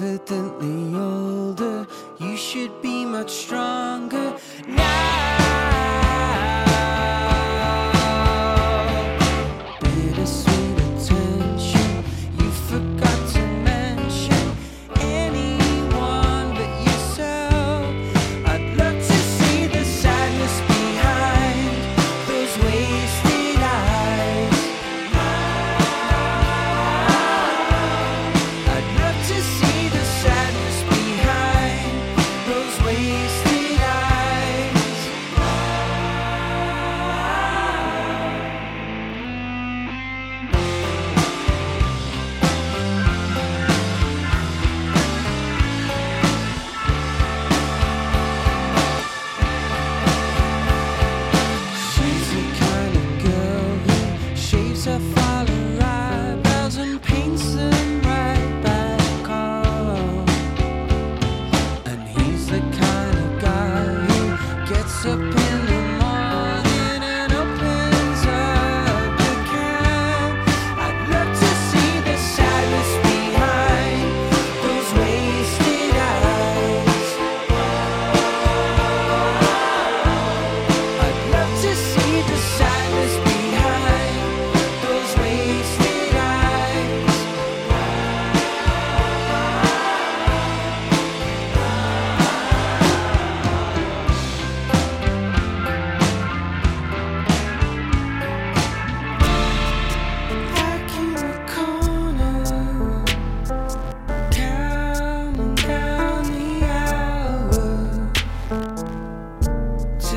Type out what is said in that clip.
evidently older. You should be much stronger.